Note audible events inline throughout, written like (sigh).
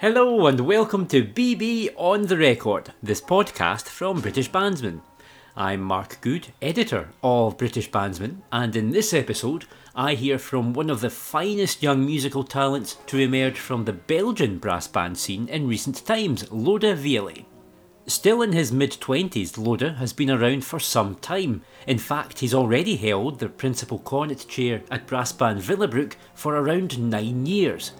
Hello and welcome to BB on the Record, this podcast from British Bandsman. I'm Mark Good, editor of British Bandsman, and in this episode, I hear from one of the finest young musical talents to emerge from the Belgian brass band scene in recent times, Lode Violet. Still in his mid 20s, Lode has been around for some time. In fact, he's already held the principal cornet chair at brass band Willebroek for around nine years.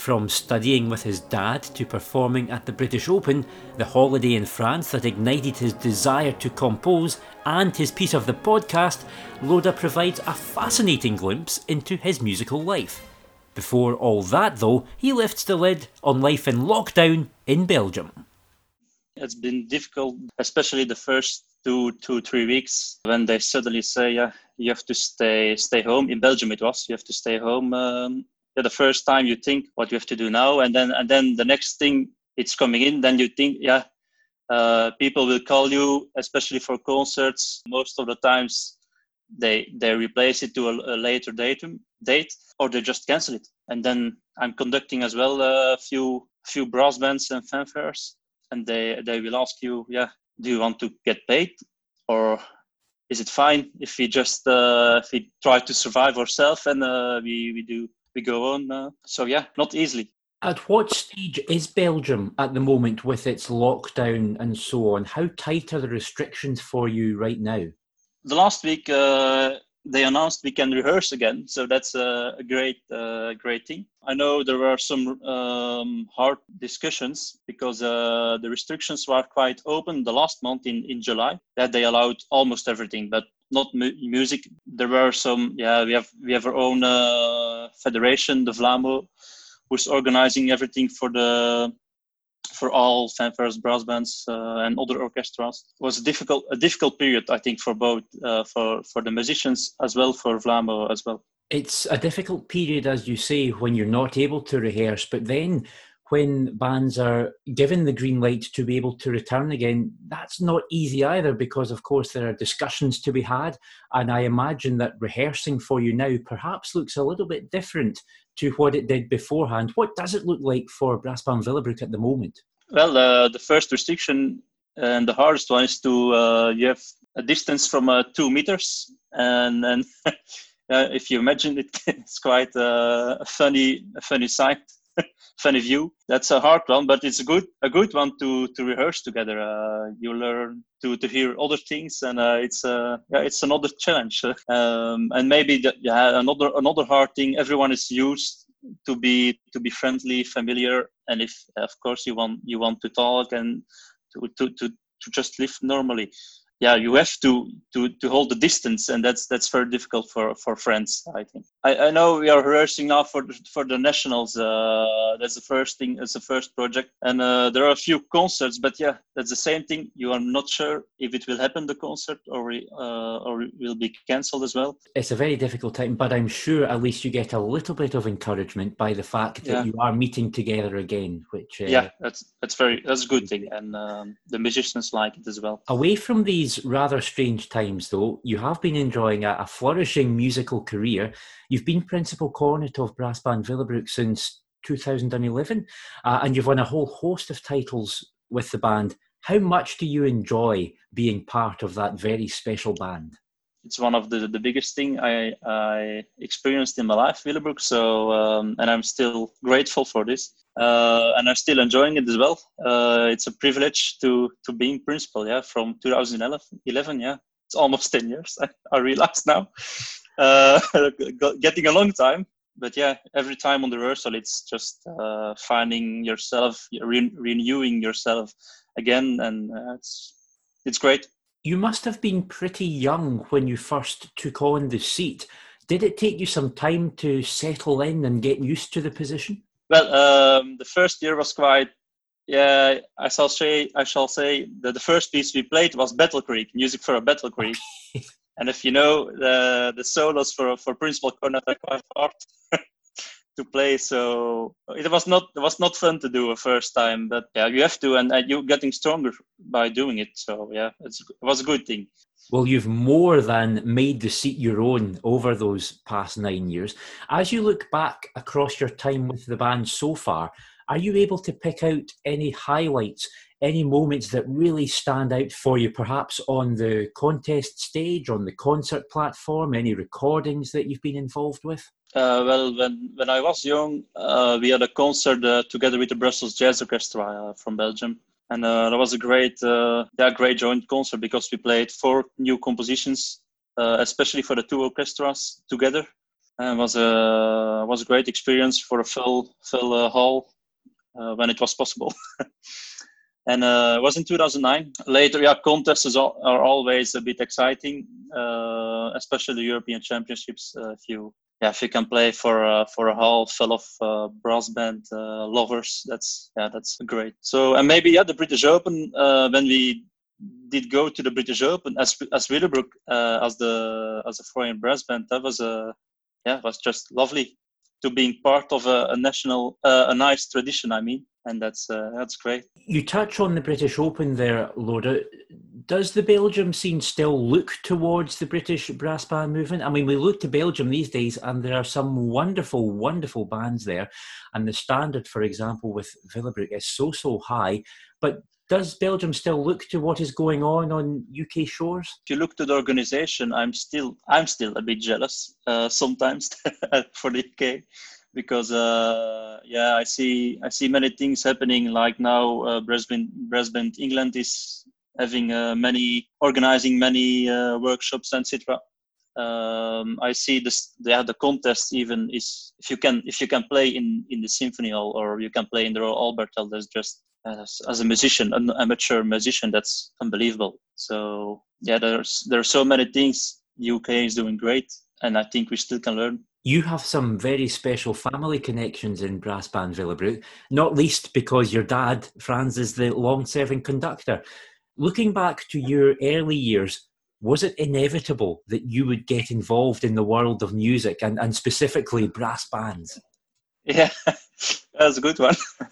From studying with his dad to performing at the British Open, the holiday in France that ignited his desire to compose, and his piece of the podcast, Lode provides a fascinating glimpse into his musical life. Before all that, though, he lifts the lid on life in lockdown in Belgium. It's been difficult, especially the first two, two, three weeks when they suddenly say, "Yeah, you have to stay, stay home." In Belgium, it was you have to stay home um, the first time you think what you have to do now, and then and then the next thing it's coming in, then you think, yeah, uh, people will call you, especially for concerts. Most of the times, they they replace it to a, a later datum date, or they just cancel it. And then I'm conducting as well a few few brass bands and fanfares, and they they will ask you, yeah, do you want to get paid, or is it fine if we just uh, if we try to survive ourselves and uh, we we do we go on. Uh, so yeah, not easily. At what stage is Belgium at the moment with its lockdown and so on? How tight are the restrictions for you right now? The last week uh, they announced we can rehearse again, so that's a, great, uh, great thing. I know there were some um, hard discussions because uh, the restrictions were quite open the last month in, in July that they allowed almost everything, but not mu- music. There were some, yeah, we have we have our own uh, federation, the Vlamo, who's organizing everything for the for all fanfares, brass bands, uh, and other orchestras. It was a difficult a difficult period, I think, for both uh, for for the musicians as well for Vlamo as well. It's a difficult period, as you say, when you're not able to rehearse, but then when bands are given the green light to be able to return again, that's not easy either because, of course, there are discussions to be had. And I imagine that rehearsing for you now perhaps looks a little bit different to what it did beforehand. What does it look like for Brass Band Willebroek at the moment? Well, uh, the first restriction and the hardest one is to uh, you have a distance from uh, two meters, and and (laughs) if you imagine it, (laughs) it's quite uh, a funny a funny sight (laughs) funny view. That's a hard one, but it's a good a good one to to rehearse together. Uh, you learn to to hear other things, and uh, it's uh, yeah, it's another challenge. (laughs) um, and maybe the, yeah, another another hard thing. Everyone is used to be to be friendly, familiar, and if of course you want you want to talk and to to to, to just live normally yeah you have to to to hold the distance and that's that's very difficult for for friends i think. I, I know we are rehearsing now for for the nationals uh, that's the first thing it's the first project and uh, there are a few concerts but yeah that's the same thing you are not sure if it will happen the concert or uh, or will be cancelled as well it's a very difficult time but i'm sure at least you get a little bit of encouragement by the fact that yeah. you are meeting together again which uh, yeah that's that's very that's a good thing and um, the musicians like it as well away from these rather strange times, though, you have been enjoying a, a flourishing musical career. You've been principal cornet of Brass Band Willebroek since 2011, uh, and you've won a whole host of titles with the band. How much do you enjoy being part of that very special band? It's one of the, the biggest thing I, I experienced in my life, Willebroek. So, um, and I'm still grateful for this uh, and I'm still enjoying it as well. Uh, it's a privilege to to be in principal. Yeah, from 2011. Yeah, it's almost 10 years. (laughs) I, I realize now. Uh, (laughs) getting a long time, but yeah, every time on the rehearsal, it's just uh, finding yourself, re- renewing yourself again, and uh, it's it's great. You must have been pretty young when you first took on the seat. Did it take you some time to settle in and get used to the position? Well, um, the first year was quite. Yeah, I shall say. I shall say that the first piece we played was Battle Creek, music for a Battle Creek. (laughs) and if you know the the solos for for Principal Cornet are quite hard (laughs) to play, so it was not it was not fun to do a first time. But yeah, you have to, and, and you're getting stronger by doing it. So yeah, it was a good thing. Well, you've more than made the seat your own over those past nine years. As you look back across your time with the band so far, Are you able to pick out any highlights, any moments that really stand out for you, perhaps on the contest stage, on the concert platform, any recordings that you've been involved with? Uh, well, when, when I was young, uh, we had a concert uh, together with the Brussels Jazz Orchestra uh, from Belgium. And uh, that was a great, uh, yeah, great joint concert because we played four new compositions, especially for the two orchestras together. And it was a was a great experience for a full full hall when it was possible. (laughs) and uh, it was in 2009. Later, yeah, contests are, are always a bit exciting, uh, especially the European Championships. Uh, if you yeah, if you can play for uh, for a hall full of uh, brass band uh, lovers, that's yeah, that's great. So and maybe yeah, the British Open when we did go to the British Open as as Willebroek as the as a foreign brass band, that was a yeah, was just lovely to being part of a, a national a nice tradition. I mean and that's uh, that's great. You touch on the British Open there, Lode. Does the Belgium scene still look towards the British brass band movement? I mean, we look to Belgium these days, and there are some wonderful, wonderful bands there, and the standard, for example, with Willebroek is so so high. But does Belgium still look to what is going on on UK shores? If you look to the organisation, I'm still I'm still a bit jealous uh, sometimes (laughs) for the UK because uh, yeah, I see I see many things happening. Like now, uh, Brass Band Brisbane England is having uh, many organizing many uh, workshops etc. Um, I see this yeah, the contest even is if you can if you can play in in the symphony hall or you can play in the Royal Albert Hall. There's just as, as a musician, an amateur musician, that's unbelievable. So yeah, there's there are so many things. UK is doing great, and I think we still can learn. You have some very special family connections in Brass Band Willebroek, not least because your dad, Frans, is the long serving conductor. Looking back to your early years, was it inevitable that you would get involved in the world of music and, and specifically brass bands? (laughs) Yeah, that's a good one. (laughs)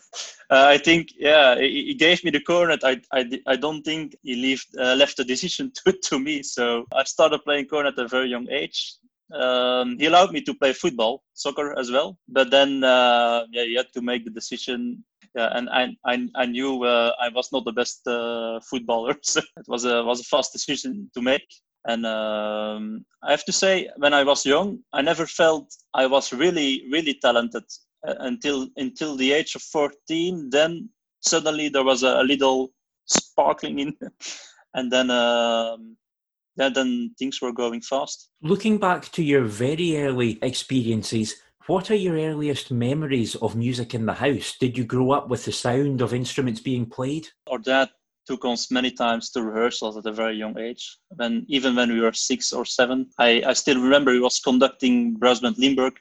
Uh, I think, yeah, he, he, gave me the cornet. I, I, I don't think he left, uh, left the decision (laughs) to, to me. So I started playing cornet at a very young age. Um, he allowed me to play football, soccer as well. But then, uh, yeah, you had to make the decision. Yeah, and I, I, I knew uh, I was not the best uh, footballer, (laughs) so it was a was a fast decision to make. And um, I have to say, when I was young, I never felt I was really, really talented uh, until until the age of 14. Then suddenly there was a, a little sparkling in, (laughs) and then um, then things were going fast. Looking back to your very early experiences, what are your earliest memories of music in the house? Did you grow up with the sound of instruments being played? Our dad took us many times to rehearsals at a very young age. When even when we were six or seven, I, I still remember he was conducting Brass Band Limburg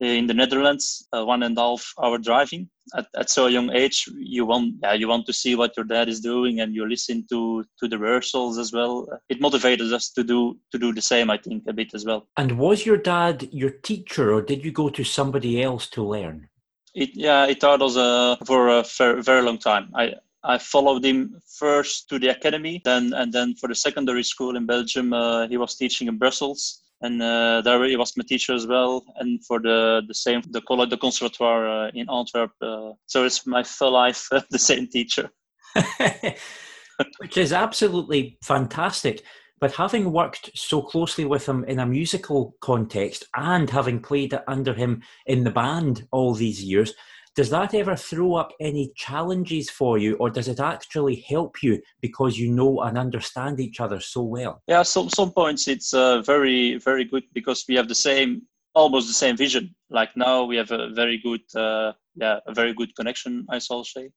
in the Netherlands, uh, one and a half hour driving. At, at so young age, you want yeah you want to see what your dad is doing, and you listen to to the rehearsals as well. It motivated us to do to do the same, I think, a bit as well. And was your dad your teacher, or did you go to somebody else to learn? It, yeah, it taught us uh, for a very, very long time. I I followed him first to the academy, then and then for the secondary school in Belgium, uh, he was teaching in Brussels and uh, there he was my teacher as well. And for the the same the college the conservatoire uh, in antwerp uh, so it's my full life (laughs) the same teacher. (laughs) Which is absolutely fantastic. But having worked so closely with him in a musical context and having played under him in the band all these years does that ever throw up any challenges for you or does it actually help you because you know and understand each other so well? Yeah some some points it's uh, very very good because we have the same almost the same vision. Like now we have a very good uh, yeah a very good connection i shall say.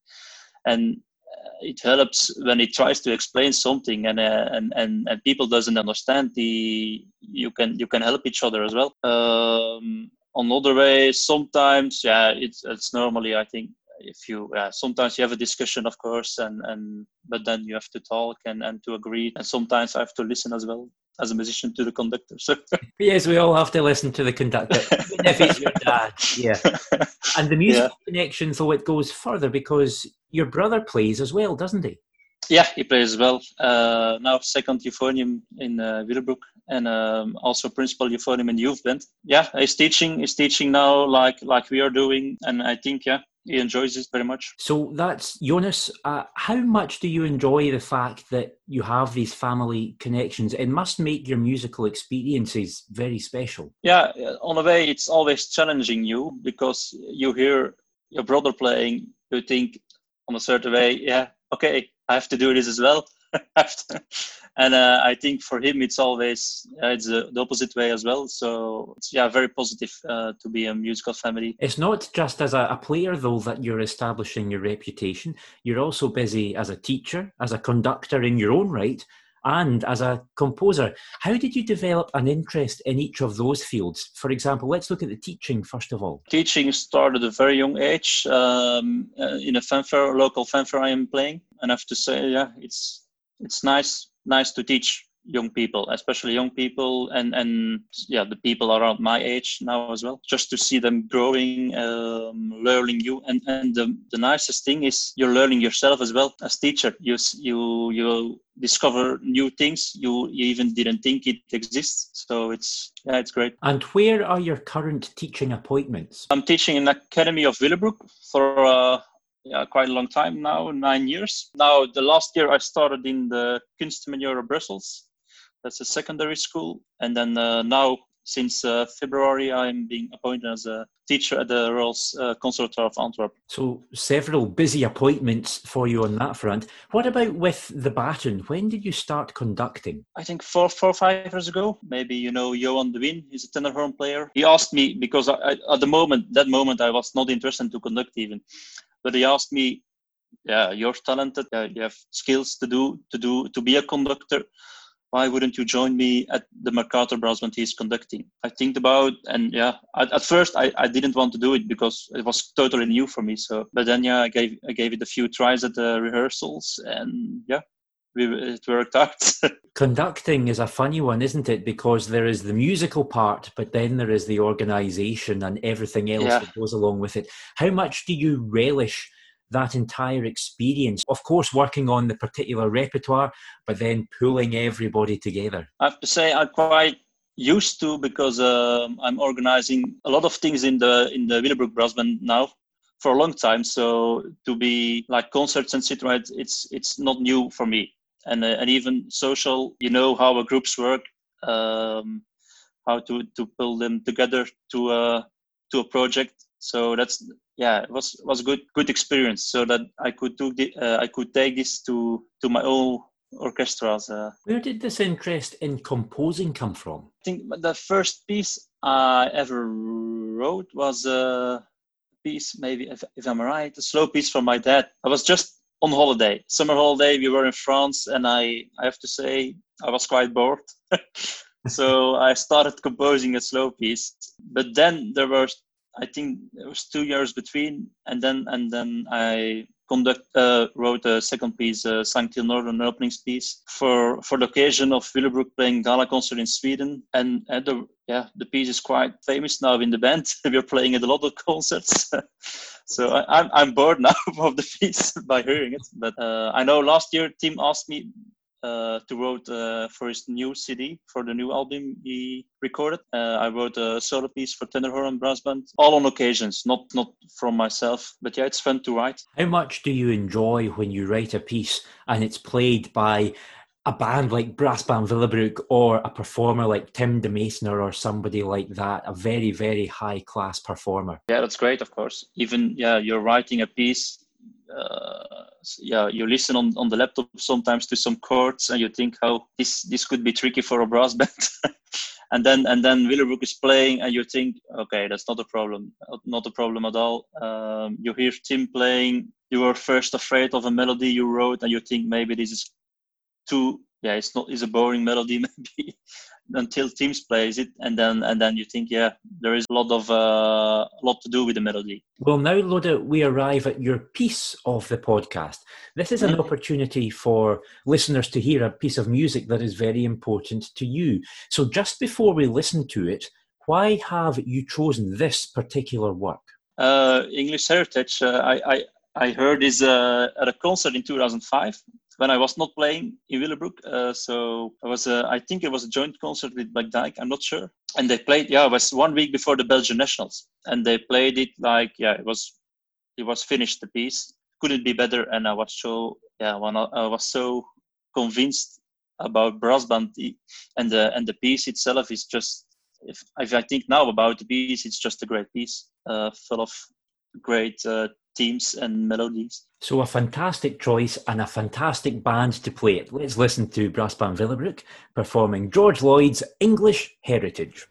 And uh, it helps when it tries to explain something and, uh, and and and people doesn't understand the you can you can help each other as well. Um, on other ways sometimes yeah it's it's normally i think if you yeah, sometimes you have a discussion of course and and but then you have to talk and and to agree and sometimes i have to listen as well as a musician to the conductor so. (laughs) Yes we all have to listen to the conductor (laughs) even if he's your dad. Yeah. (laughs) And the musical yeah. connection though it goes further because your brother plays as well doesn't he yeah, he plays well. Uh, now second euphonium in uh, Willebroek and um, also principal euphonium in youth band. Yeah, he's teaching. He's teaching now, like like we are doing, and I think yeah, he enjoys it very much. So that's Jonas. Uh, how much do you enjoy the fact that you have these family connections? It must make your musical experiences very special. Yeah, on a way, it's always challenging you because you hear your brother playing, you think on a certain way, yeah, okay, I have to do this as well. (laughs) and uh, I think for him it's always uh, it's uh, the opposite way as well. So it's yeah very positive uh, to be a musical family. It's not just as a, a, player though that you're establishing your reputation. You're also busy as a teacher, as a conductor in your own right, and as a composer. How did you develop an interest in each of those fields? For example, let's look at the teaching first of all. Teaching started at a very young age um, uh, in a fanfare, local fanfare I am playing, and I have to say, yeah, it's it's nice nice to teach young people especially young people and and yeah the people around my age now as well just to see them growing um, learning you. And and the, the nicest thing is you're learning yourself as well as teacher. You you you discover new things you, you even didn't think it exists. So it's yeah it's great. And where are your current teaching appointments? I'm teaching in academy of willebroek for uh, yeah, quite a long time now, nine years. Now, the last year I started in the Kunsthumaniora Brussels. That's a secondary school. And then uh, now, since uh, February, I'm being appointed as a teacher at the Royal uh, Conservatoire of Antwerp. So, several busy appointments for you on that front. What about with the baton? When did you start conducting? I think four, four or five years ago. Maybe you know Johan de Win. He's a tenor horn player. He asked me because I, I, at the moment, that moment, I was not interested to conduct even but he asked me, "Yeah, you're talented. Uh, you have skills to do to do to be a conductor. Why wouldn't you join me at the Mercator Brass he's conducting?" I think about and yeah, at, at first I, I didn't want to do it because it was totally new for me. So, but then yeah, I gave I gave it a few tries at the rehearsals, and yeah, it worked out. (laughs) Conducting is a funny one, isn't it? Because there is the musical part, but then there is the organisation and everything else yeah. that goes along with it. How much do you relish that entire experience? Of course, working on the particular repertoire, but then pulling everybody together. I have to say, I'm quite used to because um, I'm organising a lot of things in the in the Willebroek Brass Band now for a long time. So to be like concerts and sit right, it's it's not new for me and uh, and even social. You know how groups work, um, how to to pull them together to a to a project. So that's yeah, it was was good good experience. So that I could do the, uh, I could take this to to my own orchestras. Uh. Where did this interest in composing come from? I think the first piece I ever wrote was a piece, maybe if, if I'm right, a slow piece from my dad. I was just on holiday, summer holiday. We were in France, and I, I have to say, I was quite bored. (laughs) so I started composing a slow piece. But then there was, I think, there was two years between, and then and then I conduct uh, wrote a second piece, uh, Sanctil Northern openings piece for for the occasion of Willebroek playing gala concert in Sweden, and, and the yeah the piece is quite famous now in the band. (laughs) We're playing at a lot of concerts. (laughs) so I, am I'm, I'm bored now (laughs) of the piece by hearing it. But uh, I know last year Tim asked me uh, to wrote uh, for his new CD for the new album he recorded. Uh, I wrote a solo piece for tenor horn brass band, all on occasions, not not from myself. But yeah, it's fun to write. How much do you enjoy when you write a piece and it's played by a band like Brass Band Willebroek or a performer like Tim de or somebody like that, a very, very high class performer. Yeah, that's great, of course. Even, yeah, you're writing a piece, uh, yeah, you listen on, on the laptop sometimes to some chords and you think how oh, this, this could be tricky for a brass (laughs) band. and then, and then Willebroek is playing and you think, okay, that's not a problem, not a problem at all. Um, you hear Tim playing, you were first afraid of a melody you wrote and you think maybe this is too yeah it's not it's a boring melody (laughs) maybe until teams plays it and then and then you think yeah there is a lot of uh, a lot to do with the melody. Well now Lode we arrive at your piece of the podcast. This is an mm-hmm. opportunity for listeners to hear a piece of music that is very important to you. So just before we listen to it why have you chosen this particular work? Uh, english heritage uh, I, I I heard this uh, at a concert in 2005 when I was not playing in Willebroek. Uh, so I was, uh, I think it was a joint concert with Black Dyke. I'm not sure. And they played, yeah, it was one week before the Belgian nationals, and they played it like, yeah, it was it was finished the piece. Couldn't be better, and I was so yeah, when I, I was so convinced about brass band and the and the piece itself is just if, if I think now about the piece, it's just a great piece, uh, full of great uh, themes and melodies. So a fantastic choice and a fantastic band to play it. Let's listen to Brass Band Willebroek performing George Lloyd's English Heritage.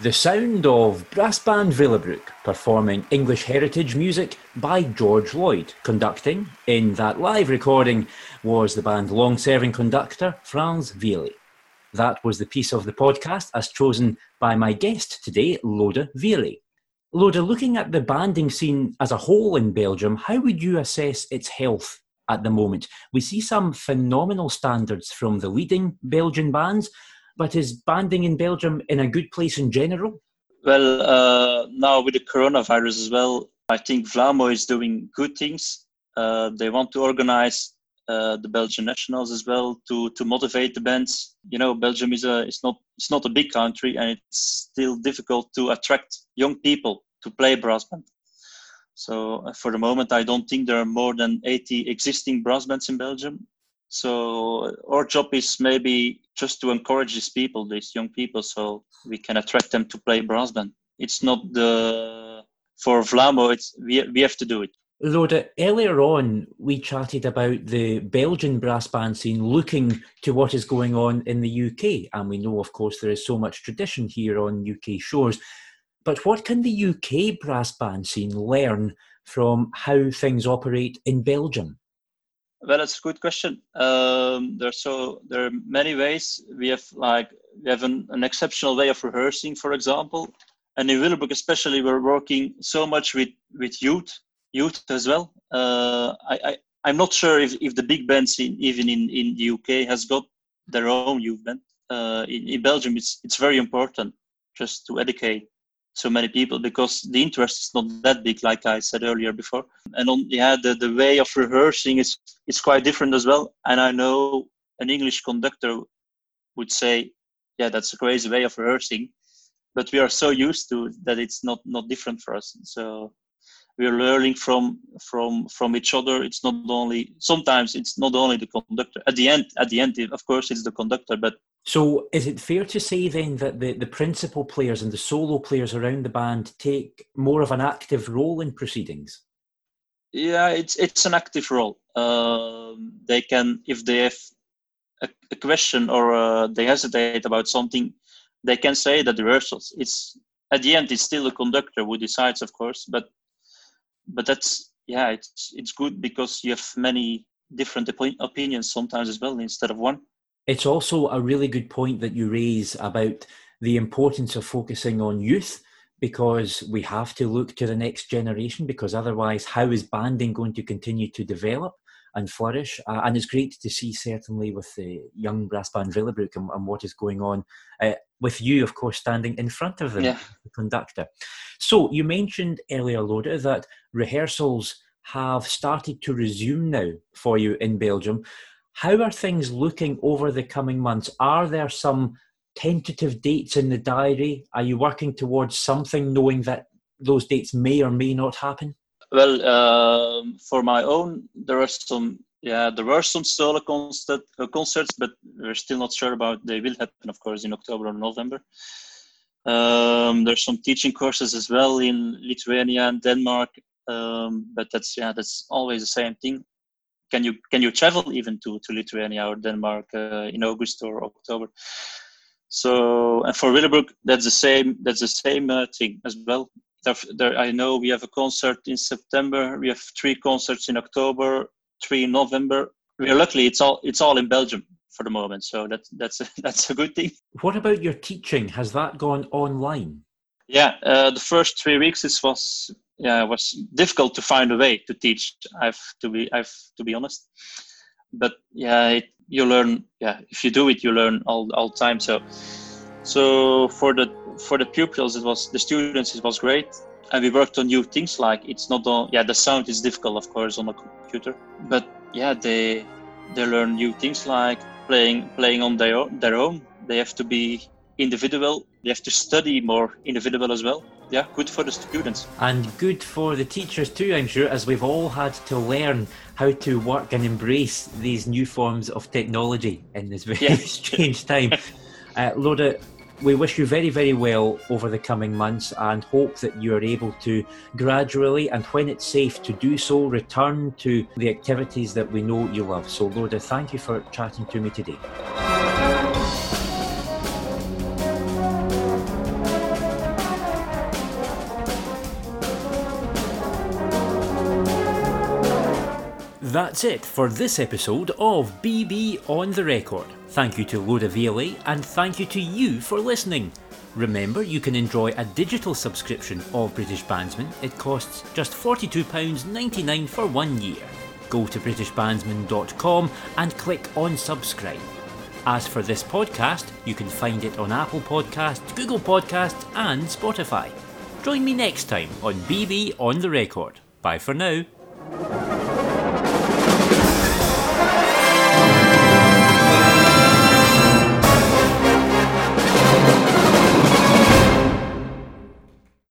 The sound of Brass Band Willebroek performing English heritage music by George Lloyd. Conducting in that live recording was the band long serving conductor Frans Violet. That was the piece of the podcast as chosen by my guest today, Lode Violet. Lode, looking at the banding scene as a whole in Belgium, how would you assess its health at the moment? We see some phenomenal standards from the leading Belgian bands, but is banding in Belgium in a good place in general? Well, uh, now with the coronavirus as well, I think Vlamo is doing good things. Uh, they want to organize uh, the Belgian nationals as well to to motivate the bands. You know, Belgium is a it's not it's not a big country, and it's still difficult to attract young people to play brass band. So uh, for the moment, I don't think there are more than 80 existing brass bands in Belgium. So our job is maybe just to encourage these people, these young people, so we can attract them to play brass band. It's not the for Vlamo. It's we we have to do it. Lode, earlier on, we chatted about the Belgian brass band scene looking to what is going on in the UK. And we know, of course, there is so much tradition here on UK shores. But what can the UK brass band scene learn from how things operate in Belgium? Well, that's a good question. Um, there's so there are many ways. We have like we have an, an exceptional way of rehearsing, for example, and in Willebroek especially, we're working so much with with youth, youth as well. Uh, I, I I'm not sure if, if the big bands in, even in, in the UK has got their own youth band. Uh, in, in Belgium, it's it's very important just to educate so many people because the interest is not that big like i said earlier before. And on yeah the, the way of rehearsing is is quite different as well. And i know an english conductor would say yeah that's a crazy way of rehearsing but we are so used to that it's not not different for us. So we're learning from from from each other. It's not only sometimes it's not only the conductor. At the end at the end of course it's the conductor but so, is it fair to say then that the, the principal players and the solo players around the band take more of an active role in proceedings? Yeah, it's it's an active role. Um, they can, if they have a, a question or uh, they hesitate about something, they can say that rehearsals. It's at the end, it's still the conductor who decides, of course. But but that's yeah, it's it's good because you have many different op- opinions sometimes as well instead of one. It's also a really good point that you raise about the importance of focusing on youth because we have to look to the next generation because otherwise how is banding going to continue to develop and flourish? Uh, and it's great to see certainly with the young brass band Willebroek and, and what is going on uh, with you of course standing in front of them yeah. the conductor. So you mentioned earlier Lode that rehearsals have started to resume now for you in Belgium how are things looking over the coming months? Are there some tentative dates in the diary? Are you working towards something knowing that those dates may or may not happen? Well, um, for my own, there are some. Yeah, there were some solo concert, uh, concerts, but we're still not sure about. They will happen, of course, in October or November. Um, there's some teaching courses as well in Lithuania and Denmark, um, but that's yeah, that's always the same thing can you can you travel even to to Lithuania or Denmark uh, in August or October? So and for Willebroek, that's the same. That's the same uh, thing as well. There, there, I know we have a concert in September. We have three concerts in October, three in November. We are luckily it's all it's all in Belgium for the moment, so that's that's (laughs) a, that's a good thing. What about your teaching? Has that gone online? Yeah, uh, the first three weeks it was yeah it was difficult to find a way to teach i've to be i've to be honest. But yeah it, you learn yeah if you do it you learn all all time. So so for the for the pupils it was the students it was great. And we worked on new things like it's not on yeah the sound is difficult of course on a computer. But yeah they they learn new things like playing playing on their own, their own. They have to be individual. They have to study more individual as well yeah, good for the students. And good for the teachers too, I'm sure, as we've all had to learn how to work and embrace these new forms of technology in this very yeah. (laughs) strange time. uh, Lode, we wish you very, very well over the coming months and hope that you are able to gradually and when it's safe to do so, return to the activities that we know you love. So, Lode, thank you for chatting to me today. That's it for this episode of BB on the Record. Thank you to Lode Violet and thank you to you for listening. Remember, you can enjoy a digital subscription of British Bandsman. It costs just £42.99 for one year. Go to BritishBandsman.com and click on subscribe. As for this podcast, you can find it on Apple Podcasts, Google Podcasts, and Spotify. Join me next time on BB on the Record. Bye for now.